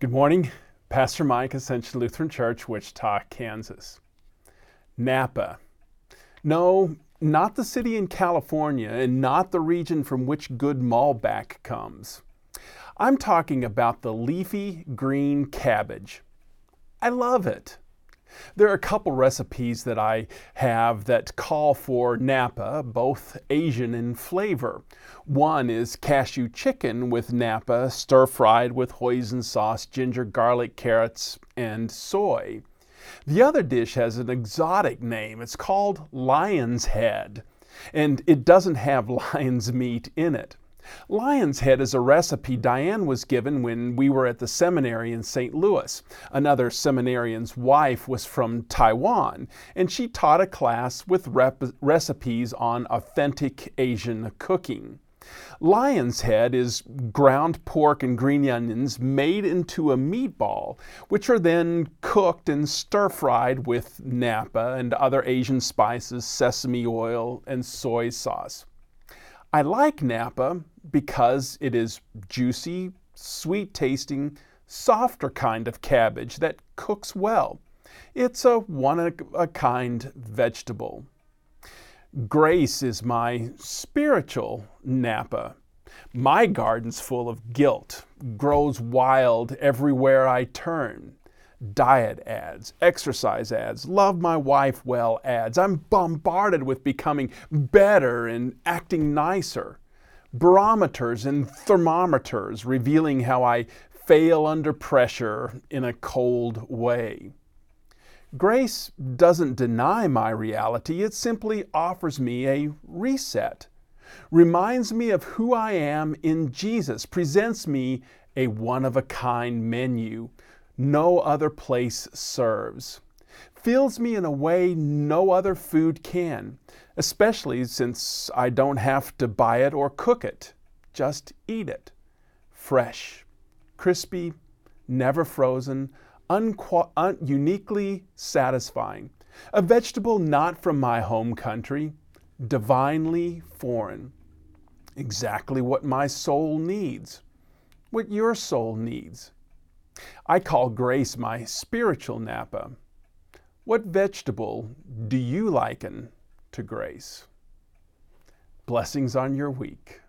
Good morning, Pastor Mike, Ascension Lutheran Church, Wichita, Kansas. Napa. No, not the city in California and not the region from which good Malbec comes. I'm talking about the leafy green cabbage. I love it. There are a couple recipes that I have that call for Napa, both Asian in flavor. One is cashew chicken with Napa, stir fried with hoisin sauce, ginger, garlic, carrots, and soy. The other dish has an exotic name. It's called lion's head, and it doesn't have lion's meat in it. Lion's head is a recipe Diane was given when we were at the seminary in St. Louis. Another seminarian's wife was from Taiwan, and she taught a class with rep- recipes on authentic Asian cooking. Lion's head is ground pork and green onions made into a meatball, which are then cooked and stir fried with napa and other Asian spices, sesame oil, and soy sauce. I like Napa because it is juicy, sweet tasting, softer kind of cabbage that cooks well. It's a one of a kind vegetable. Grace is my spiritual Napa. My garden's full of guilt, grows wild everywhere I turn diet ads, exercise ads, love my wife well ads. I'm bombarded with becoming better and acting nicer. Barometers and thermometers revealing how I fail under pressure in a cold way. Grace doesn't deny my reality, it simply offers me a reset. Reminds me of who I am in Jesus, presents me a one of a kind menu no other place serves. Fills me in a way no other food can, especially since I don't have to buy it or cook it. Just eat it. Fresh, crispy, never frozen, un- uniquely satisfying. A vegetable not from my home country, divinely foreign. Exactly what my soul needs, what your soul needs. I call grace my spiritual Napa. What vegetable do you liken to grace? Blessings on your week.